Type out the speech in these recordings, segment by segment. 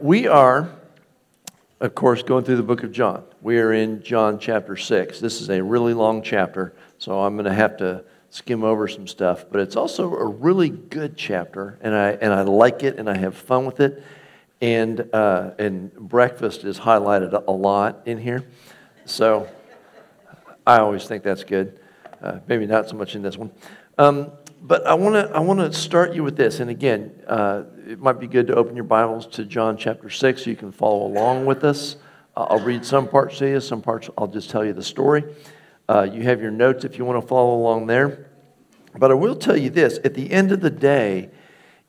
We are, of course, going through the book of John. We are in John chapter 6. This is a really long chapter, so I'm going to have to skim over some stuff, but it's also a really good chapter, and I, and I like it, and I have fun with it. And, uh, and breakfast is highlighted a lot in here. So I always think that's good. Uh, maybe not so much in this one. Um, but I want to I want to start you with this, and again, uh, it might be good to open your Bibles to John chapter six, so you can follow along with us. Uh, I'll read some parts to you, some parts I'll just tell you the story. Uh, you have your notes if you want to follow along there. But I will tell you this: at the end of the day,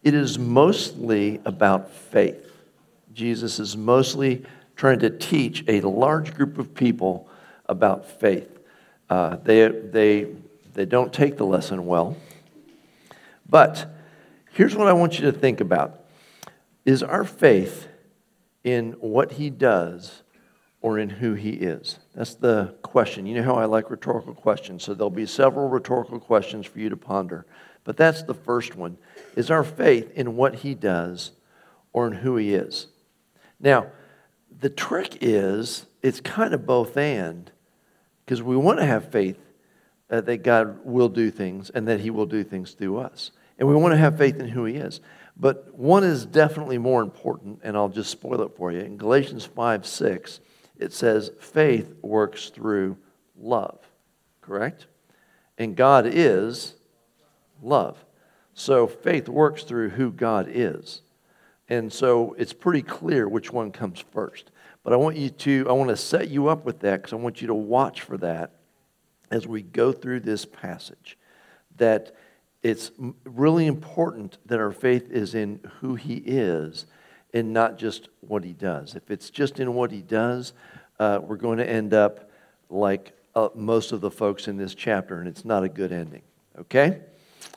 it is mostly about faith. Jesus is mostly trying to teach a large group of people about faith. Uh, they they they don't take the lesson well. But here's what I want you to think about is our faith in what he does or in who he is? That's the question. You know how I like rhetorical questions, so there'll be several rhetorical questions for you to ponder. But that's the first one. Is our faith in what he does or in who he is? Now, the trick is it's kind of both and because we want to have faith uh, that God will do things and that he will do things through us. And we want to have faith in who he is. But one is definitely more important, and I'll just spoil it for you. In Galatians 5 6, it says, faith works through love, correct? And God is love. So faith works through who God is. And so it's pretty clear which one comes first. But I want you to, I want to set you up with that because I want you to watch for that as we go through this passage. That it's really important that our faith is in who he is and not just what he does. If it's just in what he does, uh, we're going to end up like uh, most of the folks in this chapter, and it's not a good ending. Okay?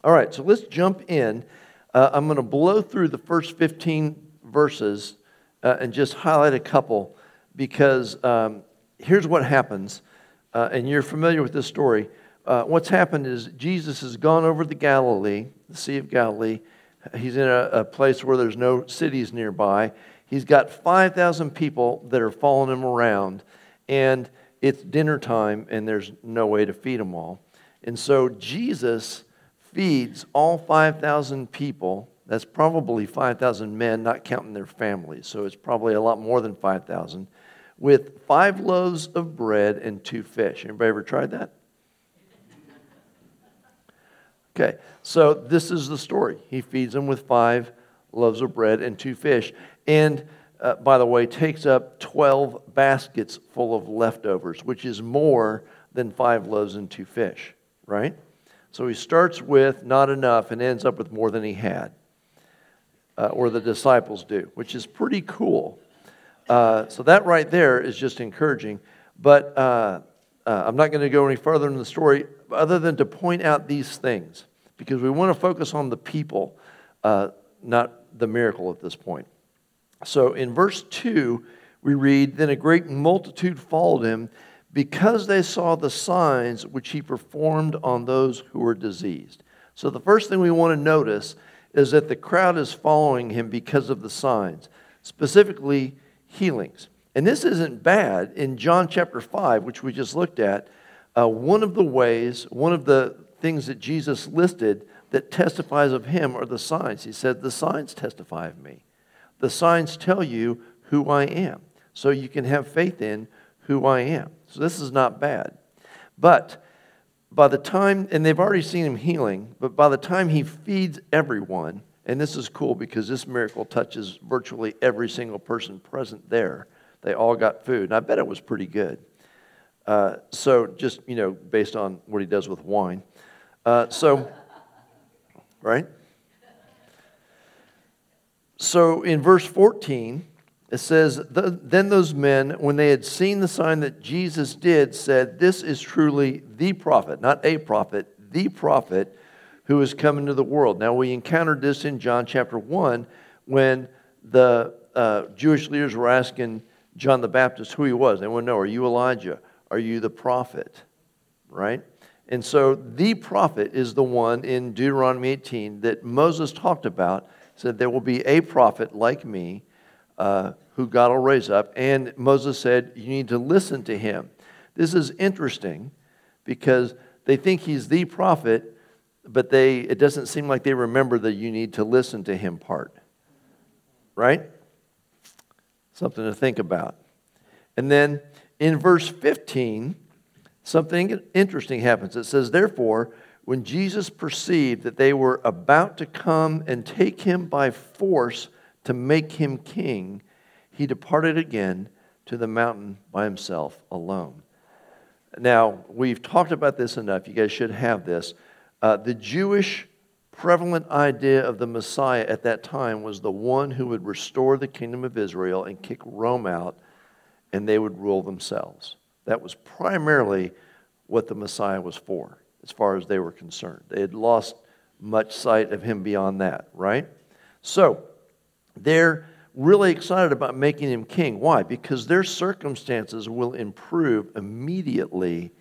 All right, so let's jump in. Uh, I'm going to blow through the first 15 verses uh, and just highlight a couple because um, here's what happens, uh, and you're familiar with this story uh, what's happened is Jesus has gone over the Galilee, the Sea of Galilee. He's in a, a place where there's no cities nearby. He's got 5,000 people that are following him around, and it's dinner time, and there's no way to feed them all. And so Jesus feeds all 5,000 people. That's probably 5,000 men, not counting their families. So it's probably a lot more than 5,000, with five loaves of bread and two fish. Anybody ever tried that? Okay, so this is the story. He feeds them with five loaves of bread and two fish. And uh, by the way, takes up 12 baskets full of leftovers, which is more than five loaves and two fish, right? So he starts with not enough and ends up with more than he had, uh, or the disciples do, which is pretty cool. Uh, so that right there is just encouraging. But uh, uh, I'm not going to go any further in the story other than to point out these things because we want to focus on the people, uh, not the miracle at this point. So in verse 2, we read Then a great multitude followed him because they saw the signs which he performed on those who were diseased. So the first thing we want to notice is that the crowd is following him because of the signs, specifically healings. And this isn't bad. In John chapter 5, which we just looked at, uh, one of the ways, one of the things that Jesus listed that testifies of him are the signs. He said, The signs testify of me. The signs tell you who I am. So you can have faith in who I am. So this is not bad. But by the time, and they've already seen him healing, but by the time he feeds everyone, and this is cool because this miracle touches virtually every single person present there. They all got food. And I bet it was pretty good. Uh, so, just, you know, based on what he does with wine. Uh, so, right? So in verse 14, it says, Then those men, when they had seen the sign that Jesus did, said, This is truly the prophet, not a prophet, the prophet who is coming to the world. Now, we encountered this in John chapter 1 when the uh, Jewish leaders were asking John the Baptist who he was. They want to know, Are you Elijah? Are you the prophet? Right? And so the prophet is the one in Deuteronomy 18 that Moses talked about, said, There will be a prophet like me uh, who God will raise up. And Moses said, You need to listen to him. This is interesting because they think he's the prophet, but they, it doesn't seem like they remember the you need to listen to him part. Right? Something to think about. And then in verse 15, something interesting happens. It says, Therefore, when Jesus perceived that they were about to come and take him by force to make him king, he departed again to the mountain by himself alone. Now, we've talked about this enough. You guys should have this. Uh, the Jewish prevalent idea of the Messiah at that time was the one who would restore the kingdom of Israel and kick Rome out, and they would rule themselves. That was primarily what the Messiah was for, as far as they were concerned. They had lost much sight of him beyond that, right? So, they're really excited about making him king. Why? Because their circumstances will improve immediately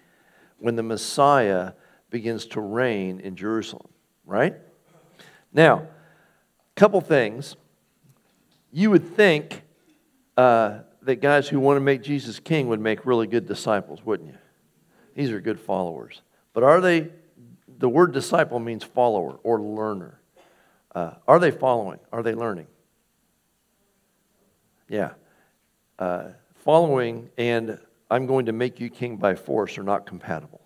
when the Messiah begins to reign in Jerusalem, right? Now, a couple things. You would think uh, that guys who want to make Jesus king would make really good disciples, wouldn't you? These are good followers. But are they, the word disciple means follower or learner. Uh, are they following? Are they learning? Yeah. Uh, following and I'm going to make you king by force are not compatible.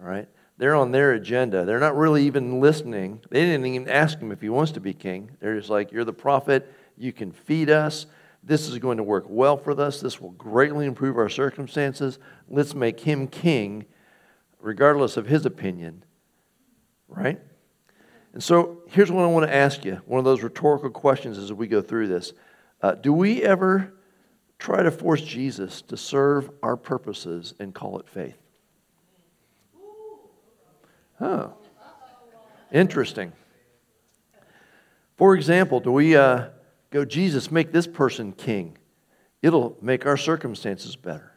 All right? They're on their agenda. They're not really even listening. They didn't even ask him if he wants to be king. They're just like, You're the prophet. You can feed us. This is going to work well for us. This will greatly improve our circumstances. Let's make him king, regardless of his opinion. Right? And so here's what I want to ask you one of those rhetorical questions as we go through this. Uh, do we ever try to force Jesus to serve our purposes and call it faith? Huh. Interesting. For example, do we uh, go, Jesus, make this person king? It'll make our circumstances better.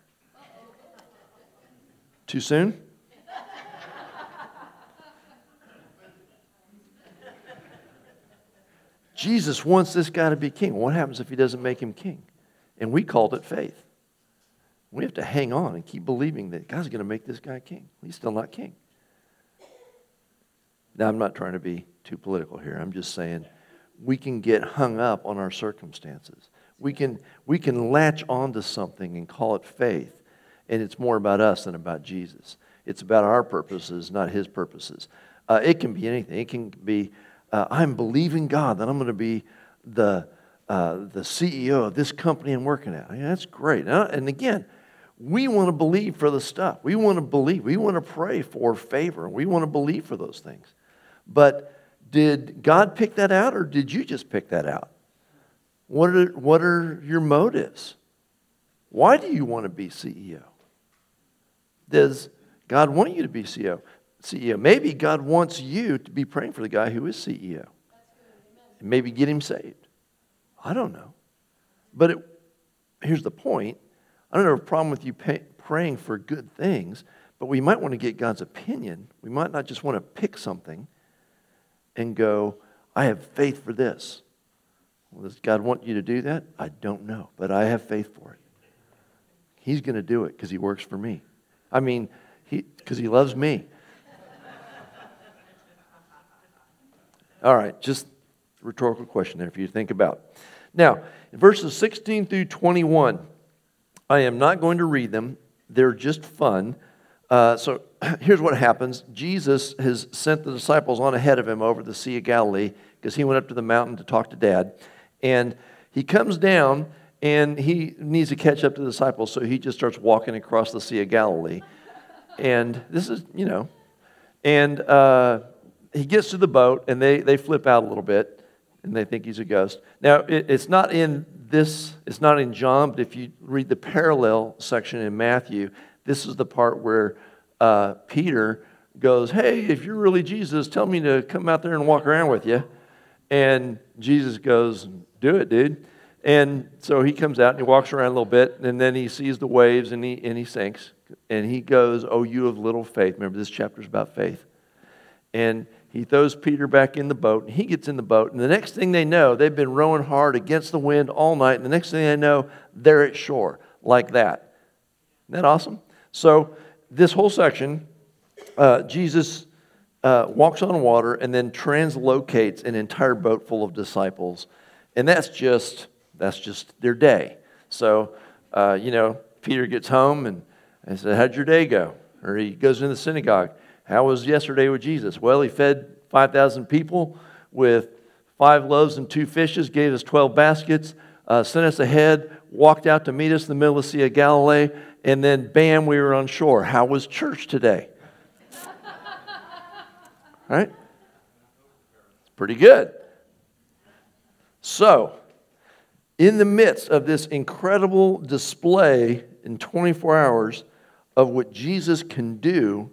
Too soon? Jesus wants this guy to be king. What happens if he doesn't make him king? And we called it faith. We have to hang on and keep believing that God's going to make this guy king. He's still not king. Now, I'm not trying to be too political here. I'm just saying we can get hung up on our circumstances. We can, we can latch onto something and call it faith, and it's more about us than about Jesus. It's about our purposes, not his purposes. Uh, it can be anything. It can be uh, I'm believing God that I'm going to be the, uh, the CEO of this company I'm working at. Yeah, that's great. And again, we want to believe for the stuff. We want to believe. We want to pray for favor. We want to believe for those things. But did God pick that out or did you just pick that out? What are, what are your motives? Why do you want to be CEO? Does God want you to be CEO? CEO. Maybe God wants you to be praying for the guy who is CEO. And maybe get him saved. I don't know. But it, here's the point I don't have a problem with you pay, praying for good things, but we might want to get God's opinion. We might not just want to pick something and go, I have faith for this. Well, does God want you to do that? I don't know, but I have faith for it. He's going to do it because he works for me. I mean, he because he, he loves me. All right, just rhetorical question there for you to think about. Now, verses 16 through 21, I am not going to read them. They're just fun. Uh, so here's what happens Jesus has sent the disciples on ahead of him over the Sea of Galilee because he went up to the mountain to talk to dad. And he comes down and he needs to catch up to the disciples, so he just starts walking across the Sea of Galilee. And this is, you know, and uh, he gets to the boat and they, they flip out a little bit and they think he's a ghost. Now, it, it's not in this, it's not in John, but if you read the parallel section in Matthew, this is the part where uh, Peter goes, Hey, if you're really Jesus, tell me to come out there and walk around with you. And Jesus goes, Do it, dude. And so he comes out and he walks around a little bit, and then he sees the waves and he, and he sinks. And he goes, Oh, you of little faith. Remember, this chapter is about faith. And He throws Peter back in the boat, and he gets in the boat. And the next thing they know, they've been rowing hard against the wind all night. And the next thing they know, they're at shore like that. Isn't that awesome? So, this whole section, uh, Jesus uh, walks on water and then translocates an entire boat full of disciples. And that's just, that's just their day. So, uh, you know, Peter gets home and, and said, How'd your day go? Or he goes into the synagogue. How was yesterday with Jesus? Well, he fed 5,000 people with five loaves and two fishes, gave us 12 baskets, uh, sent us ahead, walked out to meet us in the middle of the Sea of Galilee, and then bam, we were on shore. How was church today? right? It's pretty good. So, in the midst of this incredible display in 24 hours of what Jesus can do,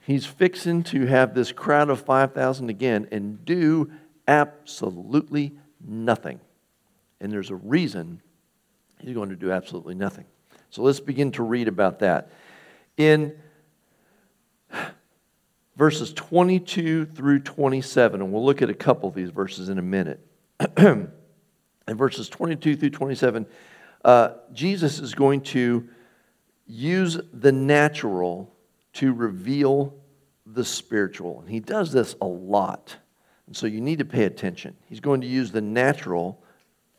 he's fixing to have this crowd of 5,000 again and do absolutely nothing. And there's a reason he's going to do absolutely nothing. So let's begin to read about that. In verses 22 through 27, and we'll look at a couple of these verses in a minute. in verses 22 through 27, uh, Jesus is going to use the natural to reveal the spiritual. And he does this a lot. And so you need to pay attention. He's going to use the natural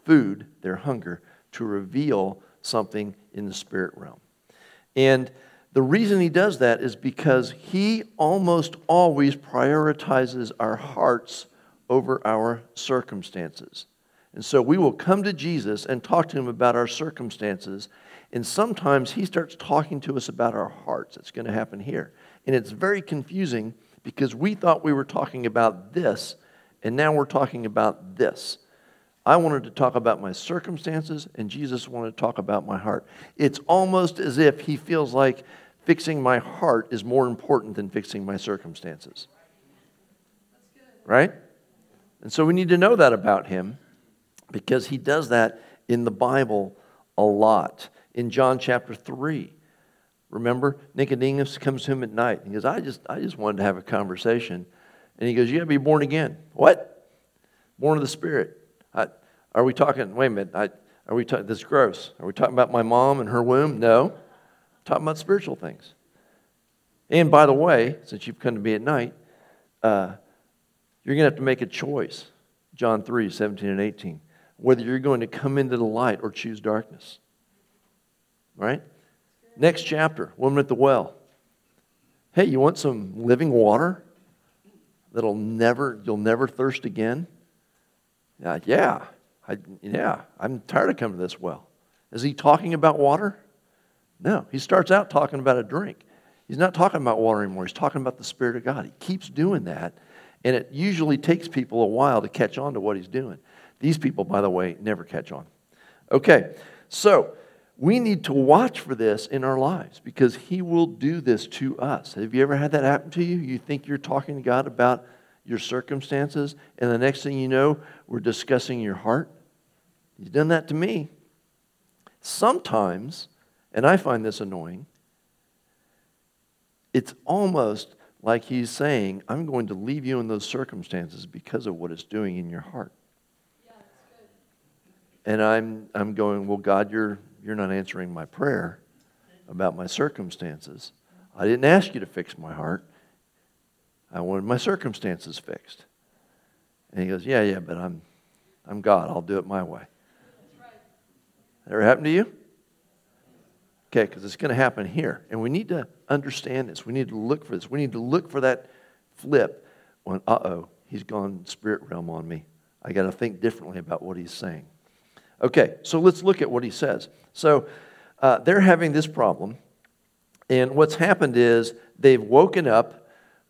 food, their hunger, to reveal something in the spirit realm. And the reason he does that is because he almost always prioritizes our hearts over our circumstances. And so we will come to Jesus and talk to him about our circumstances. And sometimes he starts talking to us about our hearts. It's going to happen here. And it's very confusing because we thought we were talking about this, and now we're talking about this. I wanted to talk about my circumstances, and Jesus wanted to talk about my heart. It's almost as if he feels like fixing my heart is more important than fixing my circumstances. Right? And so we need to know that about him because he does that in the Bible a lot. In John chapter 3, remember, Nicodemus comes to him at night. He goes, I just, I just wanted to have a conversation. And he goes, You got to be born again. What? Born of the Spirit. I, are we talking, wait a minute, I, are we talking, this is gross. Are we talking about my mom and her womb? No talking about spiritual things. And by the way, since you've come to me at night, uh, you're going to have to make a choice. John 3 17 and 18. Whether you're going to come into the light or choose darkness. Right? Next chapter, woman at the well. Hey, you want some living water that'll never, you'll never thirst again? Uh, yeah, I, yeah, I'm tired of coming to this well. Is he talking about water? No, he starts out talking about a drink. He's not talking about water anymore. He's talking about the Spirit of God. He keeps doing that, and it usually takes people a while to catch on to what he's doing. These people, by the way, never catch on. Okay, so we need to watch for this in our lives because he will do this to us. Have you ever had that happen to you? You think you're talking to God about your circumstances, and the next thing you know, we're discussing your heart? He's done that to me. Sometimes and I find this annoying. It's almost like he's saying, I'm going to leave you in those circumstances because of what it's doing in your heart. and I'm, I'm going, Well, God, you're, you're not answering my prayer about my circumstances. I didn't ask you to fix my heart, I wanted my circumstances fixed. And he goes, Yeah, yeah, but I'm, I'm God. I'll do it my way. Right. Ever happened to you? Okay, because it's going to happen here. And we need to understand this. We need to look for this. We need to look for that flip when, uh oh, he's gone spirit realm on me. I got to think differently about what he's saying. Okay, so let's look at what he says. So uh, they're having this problem. And what's happened is they've woken up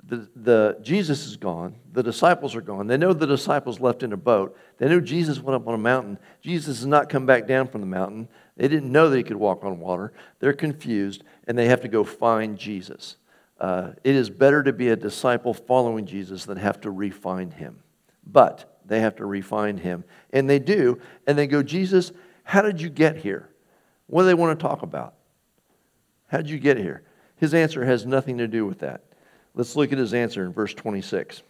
the, the, Jesus is gone. The disciples are gone. They know the disciples left in a boat. They know Jesus went up on a mountain. Jesus has not come back down from the mountain. They didn't know that he could walk on water. They're confused, and they have to go find Jesus. Uh, it is better to be a disciple following Jesus than have to refine him. But they have to refine him. And they do. And they go, Jesus, how did you get here? What do they want to talk about? How did you get here? His answer has nothing to do with that. Let's look at his answer in verse 26.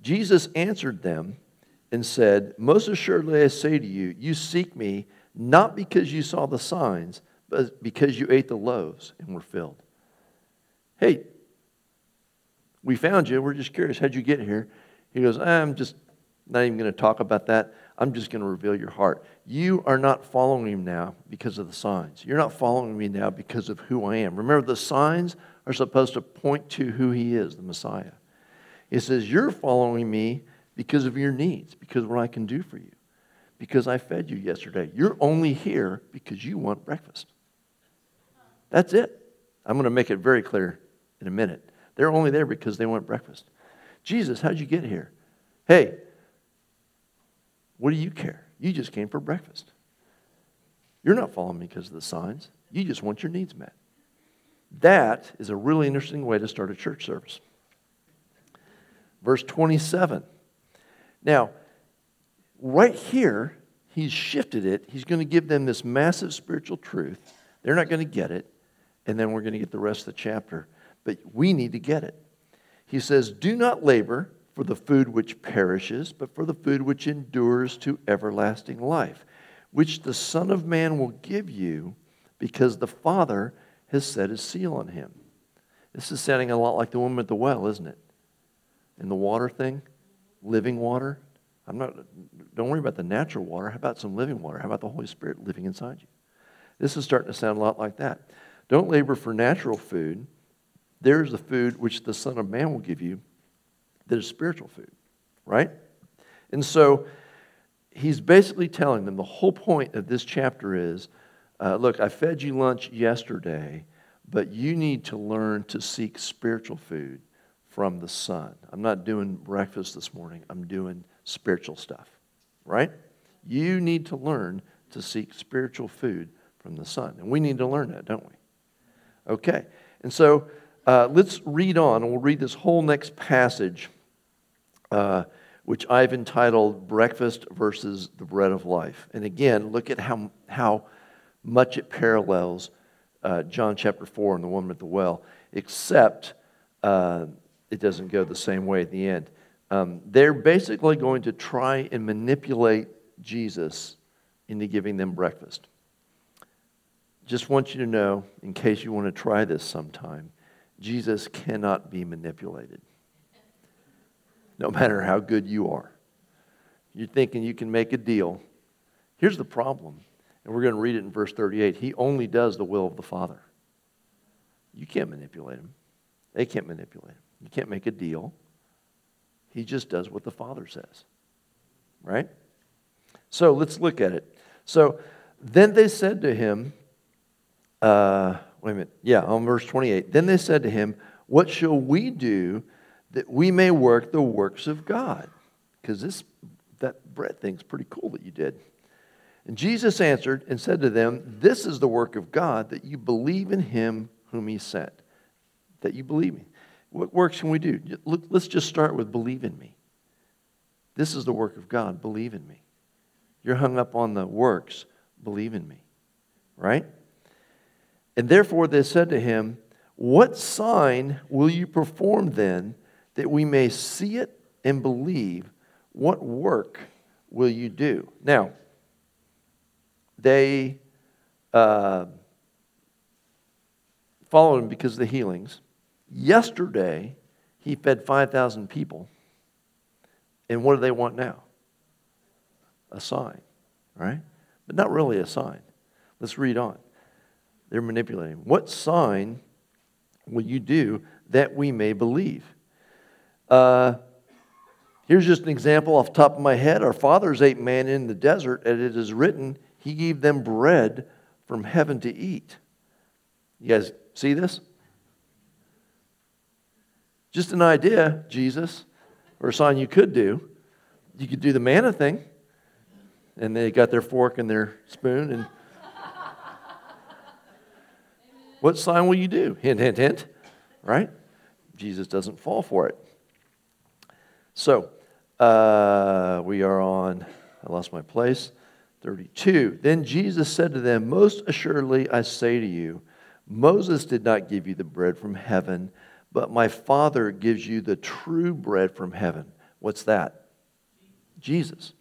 Jesus answered them and said, Most assuredly I say to you, you seek me not because you saw the signs, but because you ate the loaves and were filled. Hey, we found you. We're just curious. How'd you get here? He goes, I'm just not even going to talk about that. I'm just going to reveal your heart. You are not following me now because of the signs. You're not following me now because of who I am. Remember, the signs are supposed to point to who he is, the Messiah. It says, You're following me because of your needs, because of what I can do for you, because I fed you yesterday. You're only here because you want breakfast. That's it. I'm going to make it very clear in a minute. They're only there because they want breakfast. Jesus, how'd you get here? Hey, what do you care? You just came for breakfast. You're not following me because of the signs. You just want your needs met. That is a really interesting way to start a church service. Verse 27. Now, right here, he's shifted it. He's going to give them this massive spiritual truth. They're not going to get it. And then we're going to get the rest of the chapter. But we need to get it. He says, Do not labor for the food which perishes, but for the food which endures to everlasting life, which the Son of Man will give you, because the Father has set his seal on him. This is sounding a lot like the woman at the well, isn't it? In the water thing, living water. I'm not, don't worry about the natural water. How about some living water? How about the Holy Spirit living inside you? This is starting to sound a lot like that. Don't labor for natural food. There's the food which the Son of Man will give you that is spiritual food, right? And so he's basically telling them the whole point of this chapter is uh, look, I fed you lunch yesterday, but you need to learn to seek spiritual food from the Son. I'm not doing breakfast this morning, I'm doing spiritual stuff, right? You need to learn to seek spiritual food from the Son. And we need to learn that, don't we? Okay. And so uh, let's read on, we'll read this whole next passage, uh, which I've entitled Breakfast versus the Bread of Life. And again, look at how, how much it parallels uh, John chapter 4 and the woman at the well, except uh, it doesn't go the same way at the end. Um, they're basically going to try and manipulate Jesus into giving them breakfast. Just want you to know, in case you want to try this sometime, Jesus cannot be manipulated, no matter how good you are. You're thinking you can make a deal. Here's the problem and we're going to read it in verse 38. He only does the will of the Father. You can't manipulate him. They can't manipulate him. You can't make a deal. He just does what the Father says. Right? So let's look at it. So then they said to him, uh, wait a minute. Yeah, on verse 28. Then they said to him, What shall we do that we may work the works of God? Because this that bread thing's pretty cool that you did. And Jesus answered and said to them, This is the work of God, that you believe in him whom he sent. That you believe me. What works can we do? Let's just start with believe in me. This is the work of God. Believe in me. You're hung up on the works. Believe in me. Right? And therefore they said to him, What sign will you perform then that we may see it and believe? What work will you do? Now, they uh, followed him because of the healings. Yesterday, he fed 5,000 people. And what do they want now? A sign, right? But not really a sign. Let's read on. They're manipulating. What sign will you do that we may believe? Uh, here's just an example off the top of my head. Our fathers ate manna in the desert, and it is written, he gave them bread from heaven to eat. You guys see this? Just an idea, Jesus, or a sign you could do. You could do the manna thing. And they got their fork and their spoon and what sign will you do? Hint, hint, hint. Right? Jesus doesn't fall for it. So, uh, we are on, I lost my place. 32. Then Jesus said to them, Most assuredly I say to you, Moses did not give you the bread from heaven, but my Father gives you the true bread from heaven. What's that? Jesus.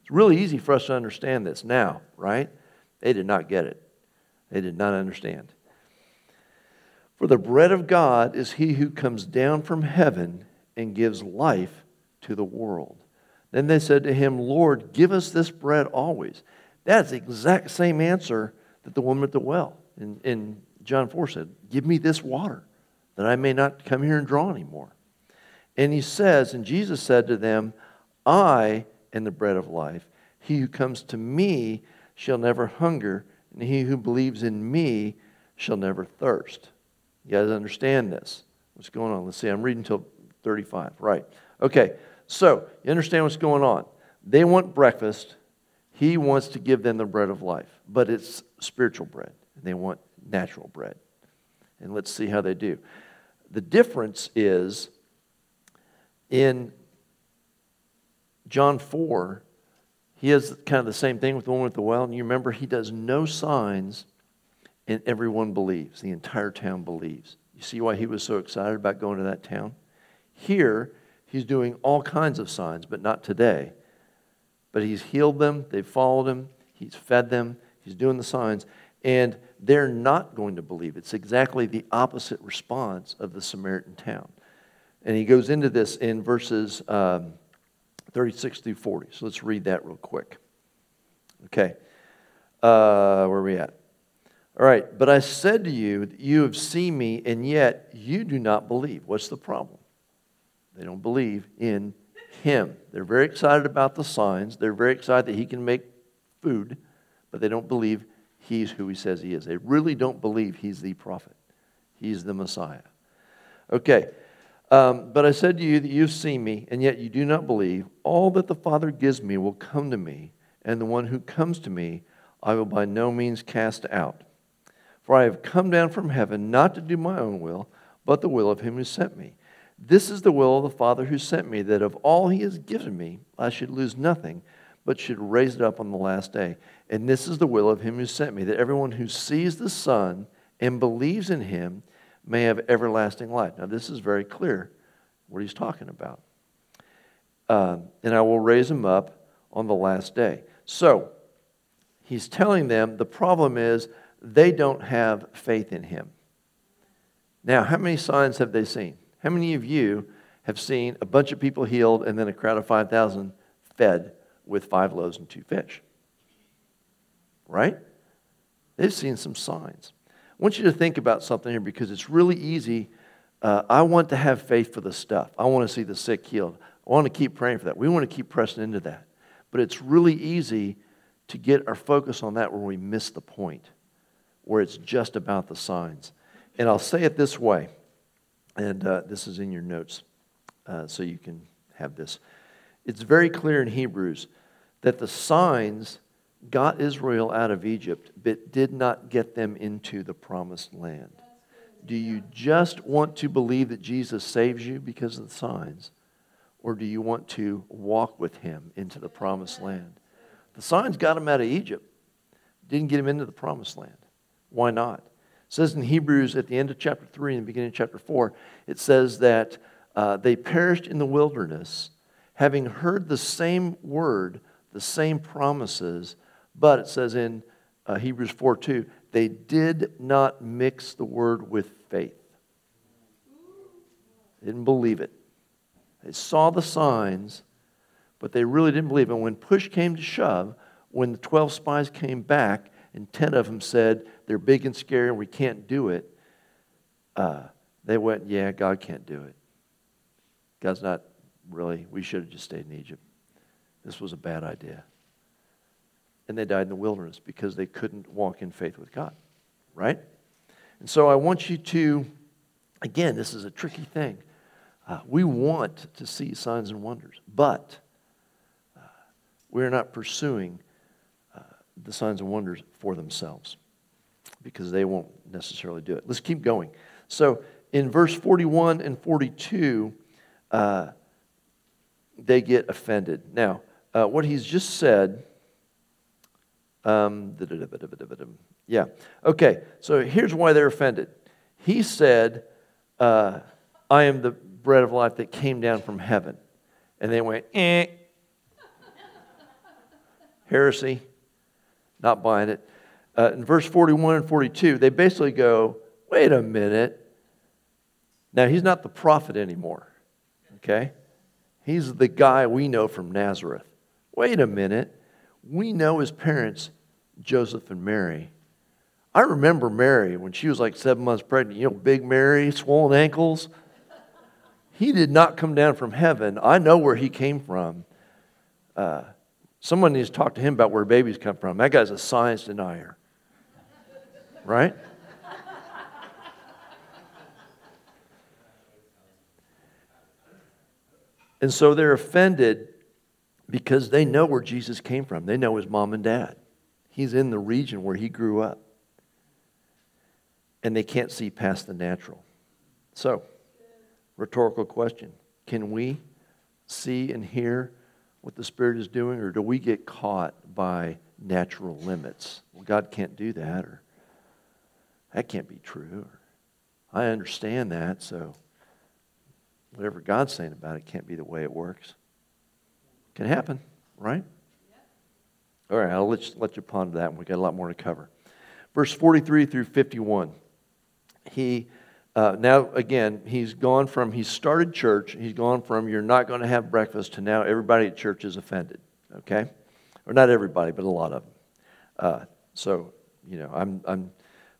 It's really easy for us to understand this now, right? They did not get it. They did not understand. For the bread of God is he who comes down from heaven and gives life to the world. Then they said to him, Lord, give us this bread always. That's the exact same answer that the woman at the well in, in John 4 said, Give me this water that I may not come here and draw anymore. And he says, and Jesus said to them, I am the bread of life. He who comes to me shall never hunger, and he who believes in me shall never thirst. You guys understand this? What's going on? Let's see. I'm reading until 35. Right. Okay. So, you understand what's going on. They want breakfast. He wants to give them the bread of life, but it's spiritual bread. And they want natural bread. And let's see how they do. The difference is in John 4, he has kind of the same thing with the woman at the well. And you remember, he does no signs, and everyone believes. The entire town believes. You see why he was so excited about going to that town? Here, he's doing all kinds of signs, but not today. But he's healed them, they've followed him, he's fed them, he's doing the signs, and they're not going to believe. It's exactly the opposite response of the Samaritan town. And he goes into this in verses um, 36 through 40. So let's read that real quick. Okay. Uh, where are we at? All right. But I said to you that you have seen me, and yet you do not believe. What's the problem? They don't believe in him. They're very excited about the signs. They're very excited that he can make food, but they don't believe he's who he says he is. They really don't believe he's the prophet, he's the Messiah. Okay, um, but I said to you that you've seen me, and yet you do not believe. All that the Father gives me will come to me, and the one who comes to me I will by no means cast out. For I have come down from heaven not to do my own will, but the will of him who sent me. This is the will of the Father who sent me, that of all he has given me I should lose nothing but should raise it up on the last day. And this is the will of him who sent me, that everyone who sees the Son and believes in him may have everlasting life. Now, this is very clear what he's talking about. Uh, and I will raise him up on the last day. So, he's telling them the problem is they don't have faith in him. Now, how many signs have they seen? How many of you have seen a bunch of people healed and then a crowd of 5,000 fed with five loaves and two fish. Right? They've seen some signs. I want you to think about something here because it's really easy. Uh, I want to have faith for the stuff. I want to see the sick healed. I want to keep praying for that. We want to keep pressing into that. But it's really easy to get our focus on that where we miss the point, where it's just about the signs. And I'll say it this way, and uh, this is in your notes, uh, so you can have this. It's very clear in Hebrews that the signs got Israel out of Egypt, but did not get them into the promised land. Do you just want to believe that Jesus saves you because of the signs? Or do you want to walk with him into the promised land? The signs got him out of Egypt, didn't get him into the promised land. Why not? It says in Hebrews at the end of chapter 3 and the beginning of chapter 4, it says that uh, they perished in the wilderness, having heard the same word the same promises, but it says in uh, Hebrews 4 2, they did not mix the word with faith. They didn't believe it. They saw the signs, but they really didn't believe. And when push came to shove, when the 12 spies came back and 10 of them said, they're big and scary and we can't do it, uh, they went, yeah, God can't do it. God's not really, we should have just stayed in Egypt. This was a bad idea. And they died in the wilderness because they couldn't walk in faith with God, right? And so I want you to, again, this is a tricky thing. Uh, we want to see signs and wonders, but uh, we're not pursuing uh, the signs and wonders for themselves because they won't necessarily do it. Let's keep going. So in verse 41 and 42, uh, they get offended. Now, uh, what he's just said. Um, yeah. Okay, so here's why they're offended. He said, uh, I am the bread of life that came down from heaven. And they went, eh. Heresy. Not buying it. Uh, in verse 41 and 42, they basically go, wait a minute. Now, he's not the prophet anymore, okay? He's the guy we know from Nazareth. Wait a minute. We know his parents, Joseph and Mary. I remember Mary when she was like seven months pregnant, you know, big Mary, swollen ankles. He did not come down from heaven. I know where he came from. Uh, someone needs to talk to him about where babies come from. That guy's a science denier. Right? And so they're offended because they know where Jesus came from. They know his mom and dad. He's in the region where he grew up. And they can't see past the natural. So, rhetorical question Can we see and hear what the Spirit is doing, or do we get caught by natural limits? Well, God can't do that, or that can't be true. I understand that, so whatever God's saying about it can't be the way it works. Can happen, right? All right, I'll let you, let you ponder that. We've got a lot more to cover. Verse 43 through 51. He, uh, now again, he's gone from, he started church, he's gone from you're not going to have breakfast to now everybody at church is offended, okay? Or not everybody, but a lot of them. Uh, so, you know, I'm, I'm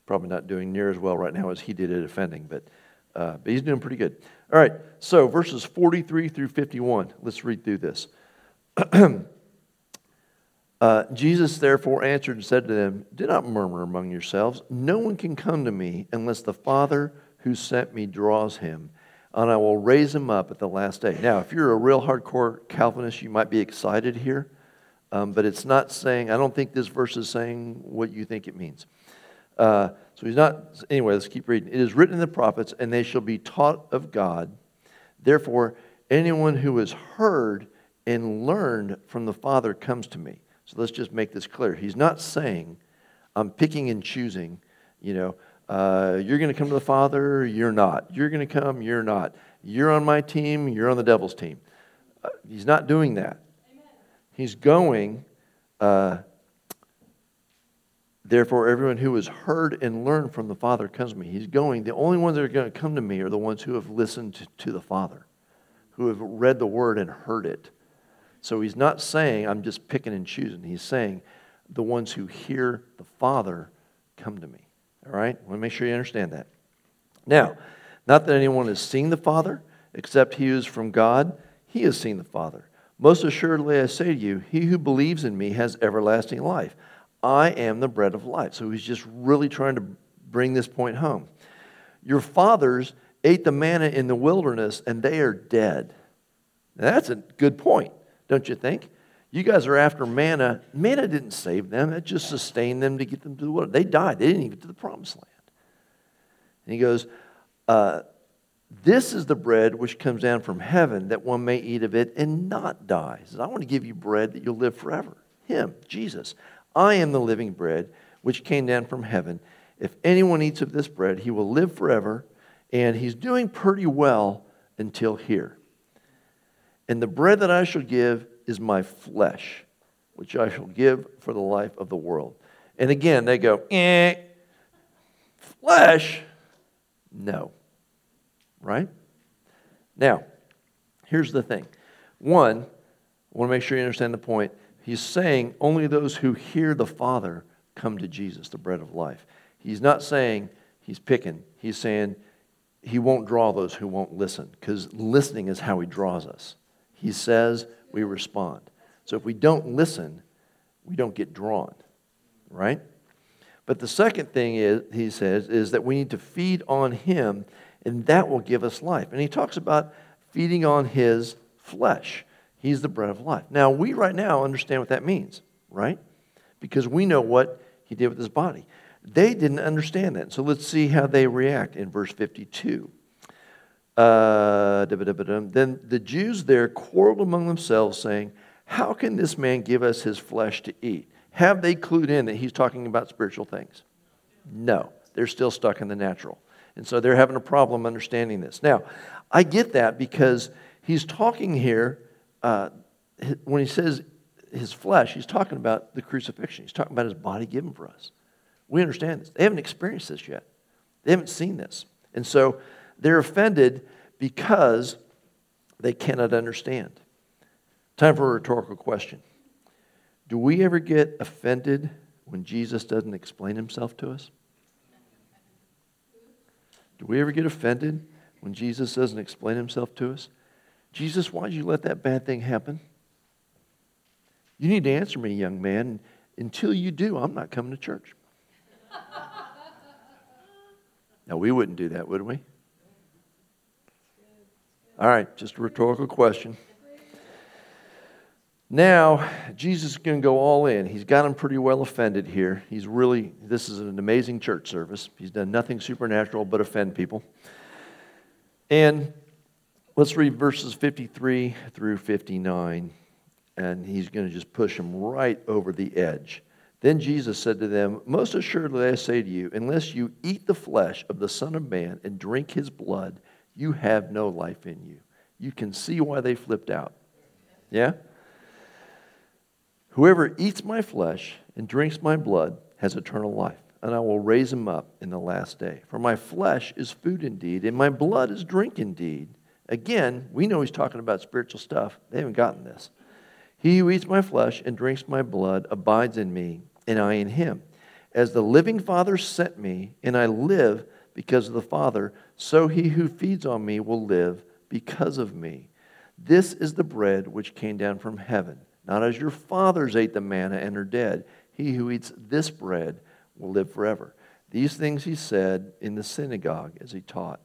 probably not doing near as well right now as he did at offending, but, uh, but he's doing pretty good. All right, so verses 43 through 51. Let's read through this. uh, Jesus therefore answered and said to them, Do not murmur among yourselves. No one can come to me unless the Father who sent me draws him, and I will raise him up at the last day. Now, if you're a real hardcore Calvinist, you might be excited here, um, but it's not saying, I don't think this verse is saying what you think it means. Uh, so he's not, anyway, let's keep reading. It is written in the prophets, and they shall be taught of God. Therefore, anyone who has heard and learned from the Father comes to me. So let's just make this clear. He's not saying, I'm picking and choosing, you know, uh, you're going to come to the Father, you're not. You're going to come, you're not. You're on my team, you're on the devil's team. Uh, he's not doing that. Amen. He's going, uh, therefore, everyone who has heard and learned from the Father comes to me. He's going, the only ones that are going to come to me are the ones who have listened to, the Father, who have read the Word and heard it. So he's not saying, I'm just picking and choosing. He's saying, the ones who hear the Father come to me. All right? Want to make sure you understand that. Now, not that anyone has seen the Father, except he who is from God, he has seen the Father. Most assuredly, I say to you, he who believes in me has everlasting life. I am the bread of life. So he's just really trying to bring this point home. Your fathers ate the manna in the wilderness, and they are dead. Now, that's a good point don't you think? You guys are after manna. Manna didn't save them, it just sustained them to get them to the wilderness. They died, they didn't even get to the promised land. And he goes, uh, This is the bread which comes down from heaven, that one may eat of it and not die. He says, I want to give you bread that you'll live forever. Him, Jesus. I am the living bread which came down from heaven. If anyone eats of this bread, he will live forever. And he's doing pretty well until here. And the bread that I shall give is my flesh, which I shall give for the life of the world. And again, they go, eh, flesh? No. Right? Now, here's the thing. One, I want to make sure you understand the point. He's saying only those who hear the Father come to Jesus, the bread of life. He's not saying he's picking. He's saying he won't draw those who won't listen, because listening is how he draws us. He says, we respond. So if we don't listen, we don't get drawn, right? But the second thing is, he says, is that we need to feed on him, and that will give us life. And he talks about feeding on his flesh. He's the bread of life. Now, we right now understand what that means, right? Because we know what he did with his body. They didn't understand that. So let's see how they react in verse 52. Uh, then the Jews there quarreled among themselves, saying, How can this man give us his flesh to eat? Have they clued in that he's talking about spiritual things? No, they're still stuck in the natural. And so they're having a problem understanding this. Now, I get that because he's talking here uh, when he says his flesh, he's talking about the crucifixion. He's talking about his body given for us. We understand this. They haven't experienced this yet, they haven't seen this. And so they're offended because they cannot understand. Time for a rhetorical question Do we ever get offended when Jesus doesn't explain himself to us? Do we ever get offended when Jesus doesn't explain himself to us? Jesus, why'd you let that bad thing happen? You need to answer me, young man. Until you do, I'm not coming to church. now, we wouldn't do that, would we? All right, just a rhetorical question. Now, Jesus is going to go all in. He's got him pretty well offended here. He's really, this is an amazing church service. He's done nothing supernatural but offend people. And let's read verses 53 through 59 and he's going to just push them right over the edge. Then Jesus said to them, Most assuredly I say to you, unless you eat the flesh of the Son of Man and drink his blood, you have no life in you. You can see why they flipped out. Yeah? Whoever eats my flesh and drinks my blood has eternal life, and I will raise him up in the last day. For my flesh is food indeed, and my blood is drink indeed. Again, we know he's talking about spiritual stuff. They haven't gotten this. He who eats my flesh and drinks my blood abides in me, and I in him. As the living Father sent me, and I live because of the Father, so he who feeds on me will live because of me. This is the bread which came down from heaven, not as your fathers ate the manna and are dead. He who eats this bread will live forever. These things he said in the synagogue as he taught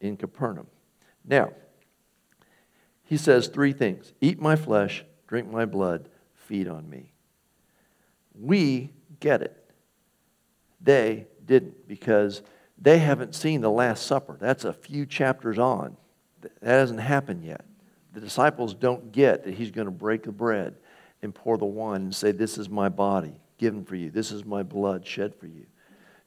in Capernaum. Now, he says three things Eat my flesh, drink my blood, feed on me. We get it. They didn't because they haven't seen the Last Supper. That's a few chapters on. That hasn't happened yet. The disciples don't get that he's going to break the bread and pour the wine and say, This is my body given for you. This is my blood shed for you.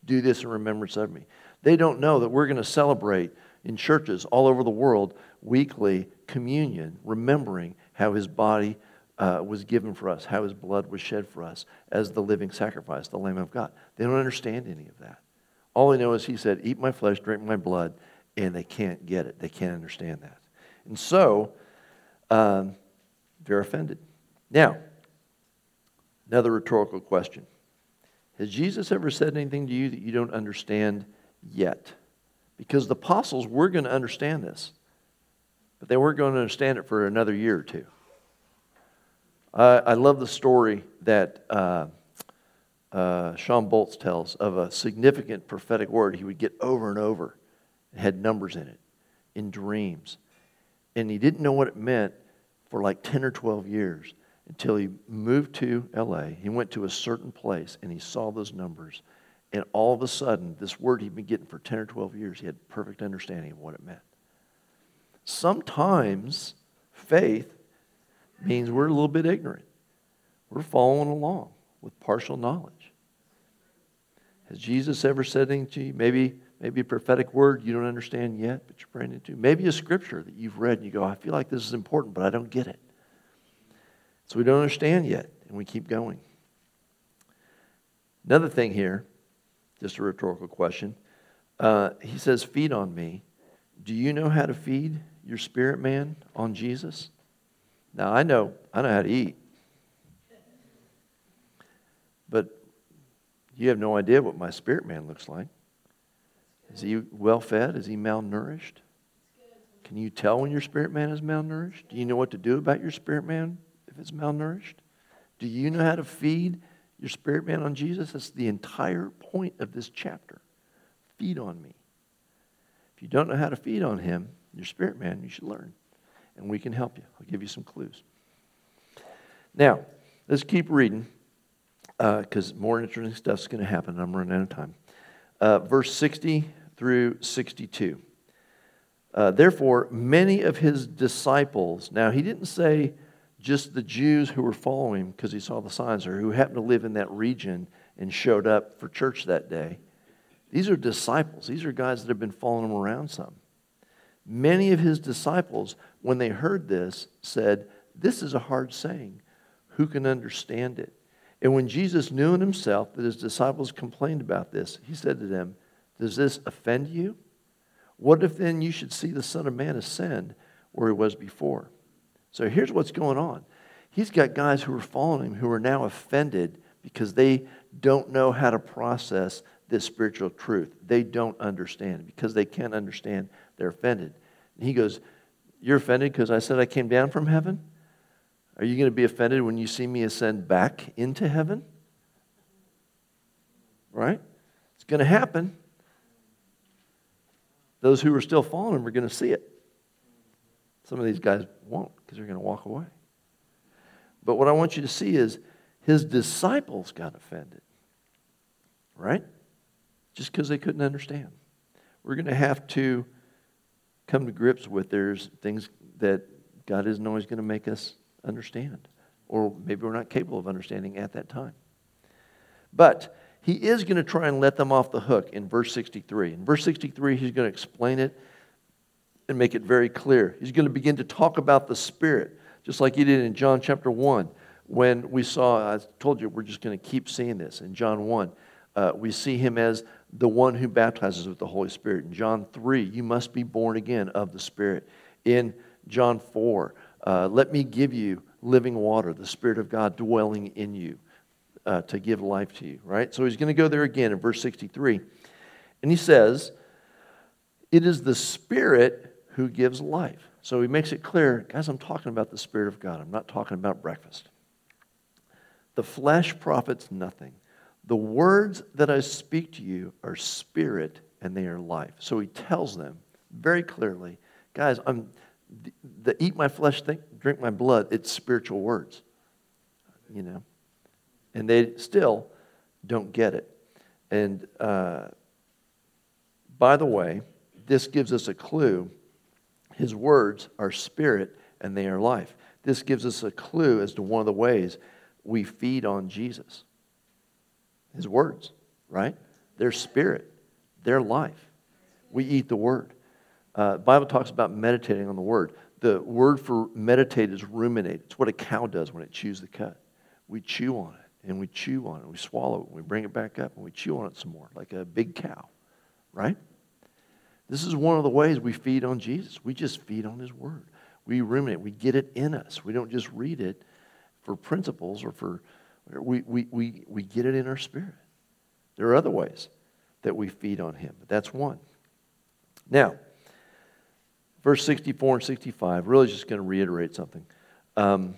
Do this in remembrance of me. They don't know that we're going to celebrate in churches all over the world weekly communion, remembering how his body uh, was given for us, how his blood was shed for us as the living sacrifice, the Lamb of God. They don't understand any of that. All they know is he said, Eat my flesh, drink my blood, and they can't get it. They can't understand that. And so, um, they're offended. Now, another rhetorical question Has Jesus ever said anything to you that you don't understand yet? Because the apostles were going to understand this, but they weren't going to understand it for another year or two. I love the story that uh, uh, Shawn Bolz tells of a significant prophetic word he would get over and over. It had numbers in it, in dreams. And he didn't know what it meant for like 10 or 12 years until he moved to LA. He went to a certain place and he saw those numbers. And all of a sudden, this word he'd been getting for 10 or 12 years, he had perfect understanding of what it meant. Sometimes faith means we're a little bit ignorant. We're following along with partial knowledge. Has Jesus ever said anything to you? Maybe, maybe a prophetic word you don't understand yet, but you're praying into. Maybe a scripture that you've read and you go, I feel like this is important, but I don't get it. So we don't understand yet, and we keep going. Another thing here, just a rhetorical question. Uh, he says, Feed on me. Do you know how to feed your spirit man on Jesus? Now I know I know how to eat. But you have no idea what my spirit man looks like. Is he well fed? Is he malnourished? Can you tell when your spirit man is malnourished? Do you know what to do about your spirit man if it's malnourished? Do you know how to feed your spirit man on Jesus? That's the entire point of this chapter. Feed on me. If you don't know how to feed on him, your spirit man, you should learn and we can help you. I'll give you some clues. Now, let's keep reading because uh, more interesting stuff is going to happen. I'm running out of time. Uh, verse 60 through 62. Uh, Therefore, many of his disciples, now he didn't say just the Jews who were following him because he saw the signs or who happened to live in that region and showed up for church that day. These are disciples. These are guys that have been following him around some. Many of his disciples, when they heard this, said, This is a hard saying. Who can understand it? And when Jesus knew in himself that his disciples complained about this, he said to them, Does this offend you? What if then you should see the Son of Man ascend where he was before? So here's what's going on. He's got guys who are following him who are now offended because they don't know how to process this spiritual truth. They don't understand. Because they can't understand, they're offended. And he goes, You're offended because I said I came down from heaven? Are you going to be offended when you see me ascend back into heaven? Right? It's going to happen. Those who are still following him are going to see it. Some of these guys won't because they're going to walk away. But what I want you to see is his disciples got offended. Right? Just because they couldn't understand. We're going to have to come to grips with there's things that God isn't always going to make us understand, or maybe we're not capable of understanding at that time. But he is going to try and let them off the hook in verse 63. In verse 63, he's going to explain it and make it very clear. He's going to begin to talk about the Spirit, just like he did in John chapter 1 when we saw, I told you, we're just going to keep seeing this. In John 1, uh, we see him as the one who baptizes with the Holy Spirit. In John 3, you must be born again of the Spirit. In John 4, uh, let me give you living water, the Spirit of God dwelling in you uh, to give life to you, right? So he's going to go there again in verse 63. And he says, It is the Spirit who gives life. So he makes it clear, guys, I'm talking about the Spirit of God. I'm not talking about breakfast. The flesh profits nothing. The words that I speak to you are spirit and they are life. So he tells them very clearly, guys, I'm the, eat my flesh, think, drink my blood, it's spiritual words. You know? And they still don't get it. And uh, by the way, this gives us a clue. His words are spirit and they are life. This gives us a clue as to one of the ways we feed on Jesus. His words, right? They're spirit, they're life. We eat the word. Uh, Bible talks about meditating on the word. The word for meditate is ruminate. It's what a cow does when it chews the cud. We chew on it and we chew on it. We swallow it. And we bring it back up and we chew on it some more, like a big cow, right? This is one of the ways we feed on Jesus. We just feed on his word. We ruminate. We get it in us. We don't just read it for principles or for, we, we, we, we get it in our spirit. There are other ways that we feed on him, but that's one. Now, verse 64 and 65, really just going to reiterate something. Um,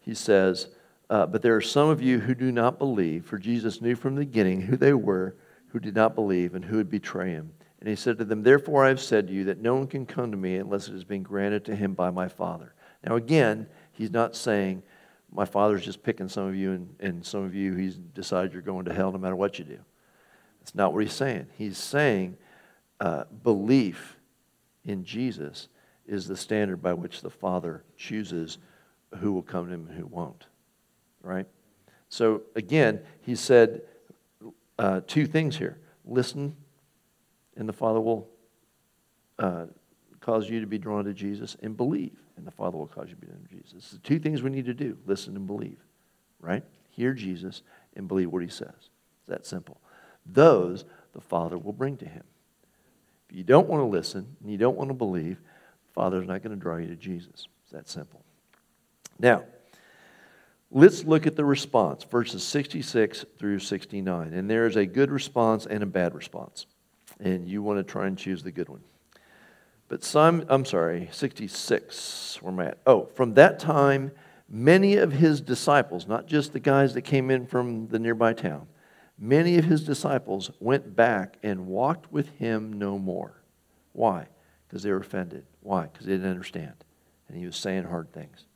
he says, uh, But there are some of you who do not believe, for Jesus knew from the beginning who they were who did not believe and who would betray him. And he said to them, Therefore I have said to you that no one can come to me unless it has been granted to him by my Father. Now, again, he's not saying, My Father's just picking some of you, and, and some of you, he's decided you're going to hell no matter what you do. That's not what he's saying. He's saying uh, belief in Jesus is the standard by which the Father chooses who will come to him and who won't. Right? So, again, he said uh, two things here listen, and the Father will uh, cause you to be drawn to Jesus, and believe, and the Father will cause you to be drawn to Jesus. The two things we need to do listen and believe. Right? Hear Jesus and believe what he says. It's that simple. Those the Father will bring to him. If you don't want to listen and you don't want to believe, the Father's not going to draw you to Jesus. It's that simple. Now, let's look at the response, verses 66 through 69. And there is a good response and a bad response. And you want to try and choose the good one. But some, I'm sorry, 66, where am I at? Oh, from that time, many of his disciples, not just the guys that came in from the nearby town, many of his disciples went back and walked with him no more. Why? Because they were offended. Why? Because they didn't understand. And he was saying hard things.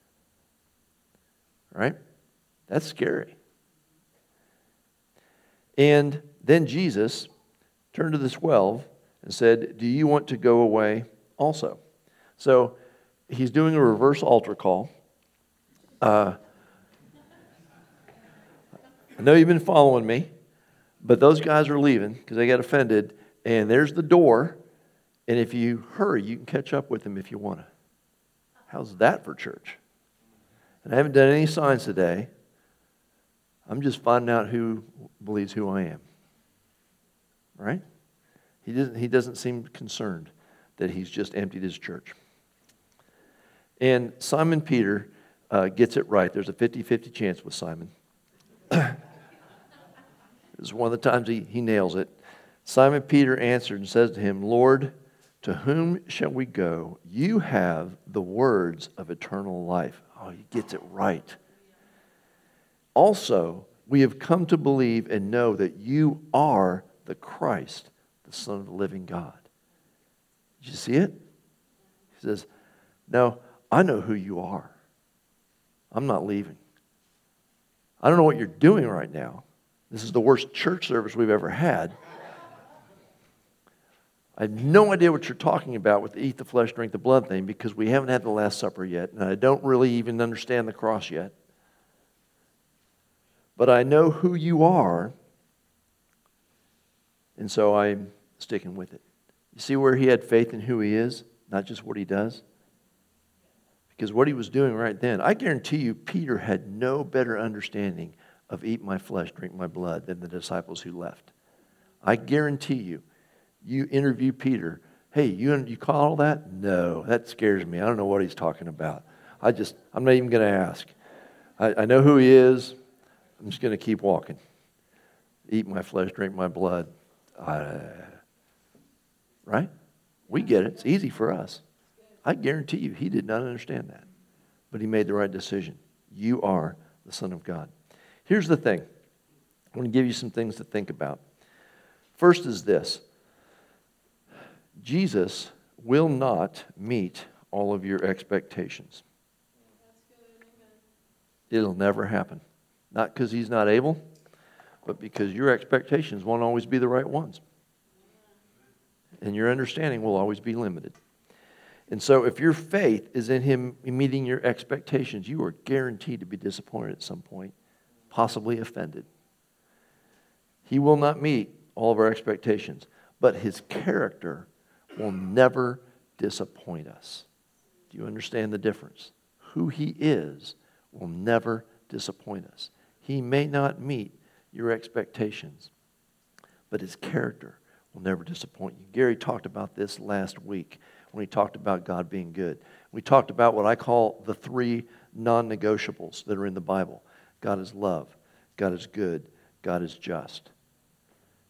Right? That's scary. And then Jesus turned to the 12 and said, Do you want to go away also? So he's doing a reverse altar call. Uh, I know you've been following me. But those guys are leaving because they got offended, and there's the door. And if you hurry, you can catch up with them if you want to. How's that for church? And I haven't done any signs today. I'm just finding out who believes who I am. Right? He doesn't, he doesn't seem concerned that he's just emptied his church. And Simon Peter uh, gets it right. There's a 50 50 chance with Simon. is one of the times he, he nails it. Simon Peter answered and says to him, Lord, to whom shall we go? You have the words of eternal life. Oh, he gets it right. Also, we have come to believe and know that you are the Christ, the Son of the living God. Did you see it? He says, Now, I know who you are. I'm not leaving. I don't know what you're doing right now. This is the worst church service we've ever had. I have no idea what you're talking about with the eat the flesh, drink the blood thing because we haven't had the Last Supper yet, and I don't really even understand the cross yet. But I know who you are, and so I'm sticking with it. You see where he had faith in who he is, not just what he does? Because what he was doing right then, I guarantee you, Peter had no better understanding of eat my flesh, drink my blood than the disciples who left. I guarantee you, you interview Peter. Hey, you, you call all that? No, that scares me. I don't know what he's talking about. I just, I'm not even going to ask. I, I know who he is. I'm just going to keep walking. Eat my flesh, drink my blood. Uh, right? We get it. It's easy for us. I guarantee you, he did not understand that. But he made the right decision. You are the Son of God. Here's the thing I want to give you some things to think about. First is this Jesus will not meet all of your expectations. It'll never happen. Not because he's not able, but because your expectations won't always be the right ones. And your understanding will always be limited. And so, if your faith is in Him meeting your expectations, you are guaranteed to be disappointed at some point, possibly offended. He will not meet all of our expectations, but His character will never disappoint us. Do you understand the difference? Who He is will never disappoint us. He may not meet your expectations, but His character will never disappoint you. Gary talked about this last week when he talked about God being good. We talked about what I call the three non negotiables that are in the Bible God is love, God is good, God is just.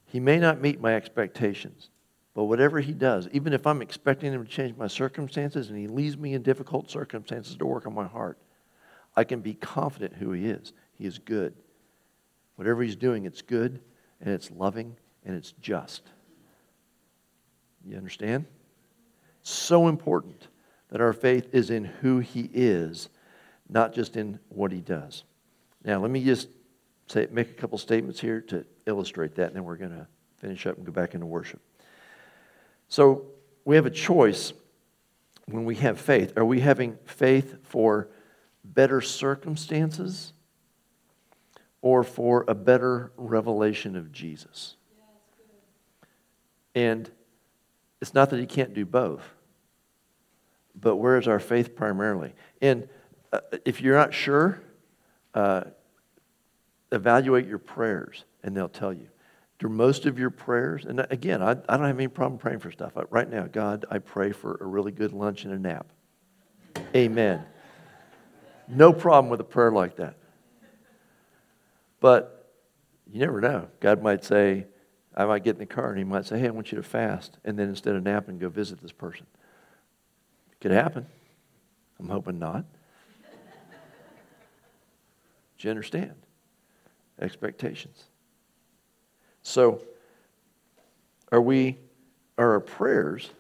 He may not meet my expectations, but whatever he does, even if I'm expecting him to change my circumstances and he leaves me in difficult circumstances to work on my heart, I can be confident who he is. He is good. Whatever he's doing, it's good and it's loving and it's just. You understand? So important that our faith is in who He is, not just in what He does. Now, let me just say, make a couple statements here to illustrate that, and then we're going to finish up and go back into worship. So, we have a choice when we have faith. Are we having faith for better circumstances or for a better revelation of Jesus? And it's not that he can't do both, but where is our faith primarily? And uh, if you're not sure, uh, evaluate your prayers, and they'll tell you. Do most of your prayers, and again, I, I don't have any problem praying for stuff. Right now, God, I pray for a really good lunch and a nap. Amen. No problem with a prayer like that. But you never know. God might say, I might get in the car and he might say, Hey, I want you to fast. And then instead of napping, go visit this person. It could happen. I'm hoping not. Do you understand? Expectations. So, are we, are our prayers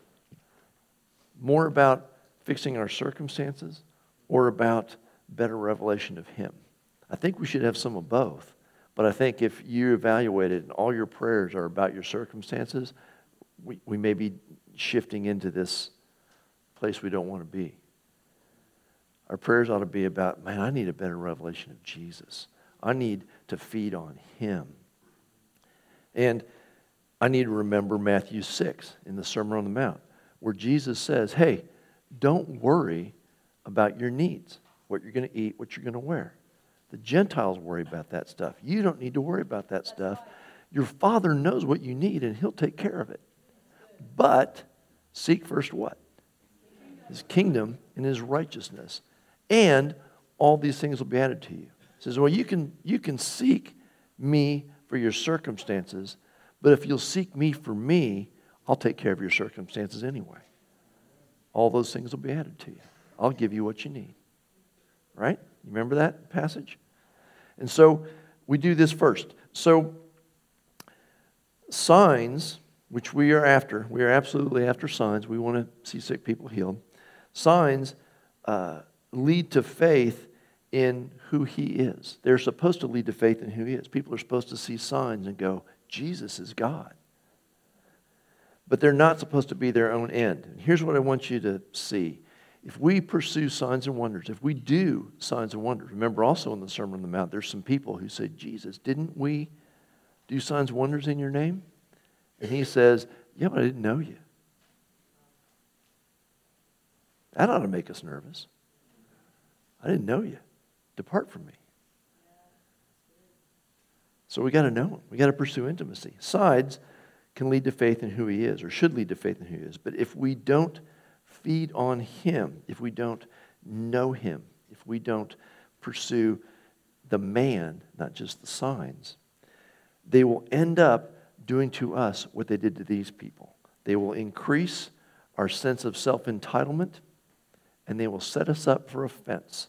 more about fixing our circumstances or about better revelation of Him? I think we should have some of both. But I think if you evaluate it and all your prayers are about your circumstances, we, we may be shifting into this place we don't want to be. Our prayers ought to be about, man, I need a better revelation of Jesus. I need to feed on Him. And I need to remember Matthew 6 in the Sermon on the Mount, where Jesus says, hey, don't worry about your needs, what you're going to eat, what you're going to wear. The Gentiles worry about that stuff. You don't need to worry about that stuff. Your Father knows what you need, and He'll take care of it. But seek first what? His kingdom and His righteousness. And all these things will be added to you. He says, Well, you can, you can seek me for your circumstances, but if you'll seek me for me, I'll take care of your circumstances anyway. All those things will be added to you. I'll give you what you need. Right? You remember that passage? And so we do this first. So, signs, which we are after, we are absolutely after signs. We want to see sick people healed. Signs uh, lead to faith in who he is. They're supposed to lead to faith in who he is. People are supposed to see signs and go, Jesus is God. But they're not supposed to be their own end. And here's what I want you to see. If we pursue signs and wonders, if we do signs and wonders, remember also in the Sermon on the Mount, there's some people who say, Jesus, didn't we do signs and wonders in your name? And he says, Yeah, but I didn't know you. That ought to make us nervous. I didn't know you. Depart from me. So we got to know him. We got to pursue intimacy. Sides can lead to faith in who he is, or should lead to faith in who he is. But if we don't feed on him, if we don't know him, if we don't pursue the man, not just the signs, they will end up doing to us what they did to these people. They will increase our sense of self entitlement and they will set us up for offense.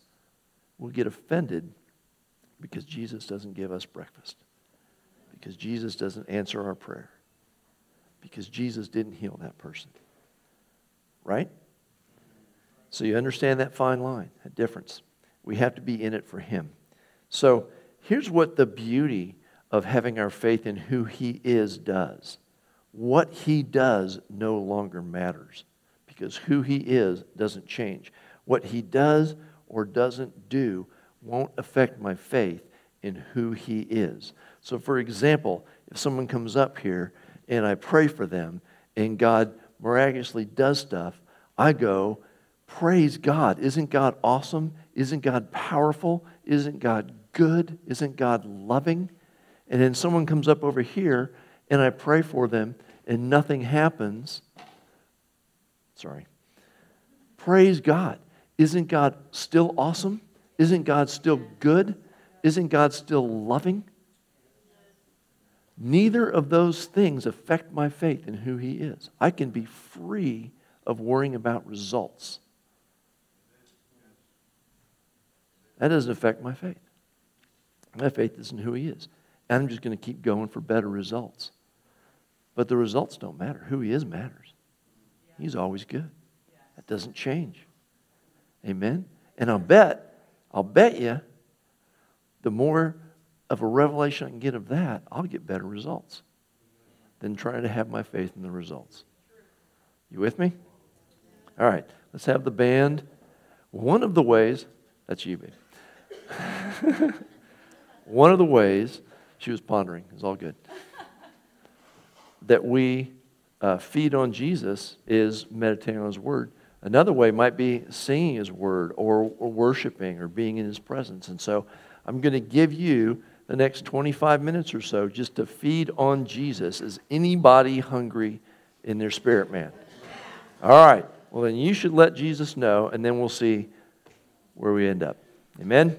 We'll get offended because Jesus doesn't give us breakfast, because Jesus doesn't answer our prayer, because Jesus didn't heal that person. Right? So you understand that fine line, that difference. We have to be in it for Him. So here's what the beauty of having our faith in who He is does. What He does no longer matters because who He is doesn't change. What He does or doesn't do won't affect my faith in who He is. So, for example, if someone comes up here and I pray for them and God miraculously does stuff, I go, Praise God. Isn't God awesome? Isn't God powerful? Isn't God good? Isn't God loving? And then someone comes up over here and I pray for them and nothing happens. Sorry. Praise God. Isn't God still awesome? Isn't God still good? Isn't God still loving? Neither of those things affect my faith in who He is. I can be free of worrying about results. That doesn't affect my faith. My faith isn't who He is. And I'm just going to keep going for better results. But the results don't matter. Who He is matters. He's always good. That doesn't change. Amen? And I'll bet, I'll bet you, the more of a revelation I can get of that, I'll get better results than trying to have my faith in the results. You with me? All right, let's have the band. One of the ways, that's you, babe. One of the ways, she was pondering, it's all good, that we uh, feed on Jesus is meditating on His Word. Another way might be singing His Word or, or worshiping or being in His presence. And so I'm going to give you the next 25 minutes or so just to feed on Jesus. Is anybody hungry in their spirit, man? All right. Well, then you should let Jesus know, and then we'll see where we end up. Amen?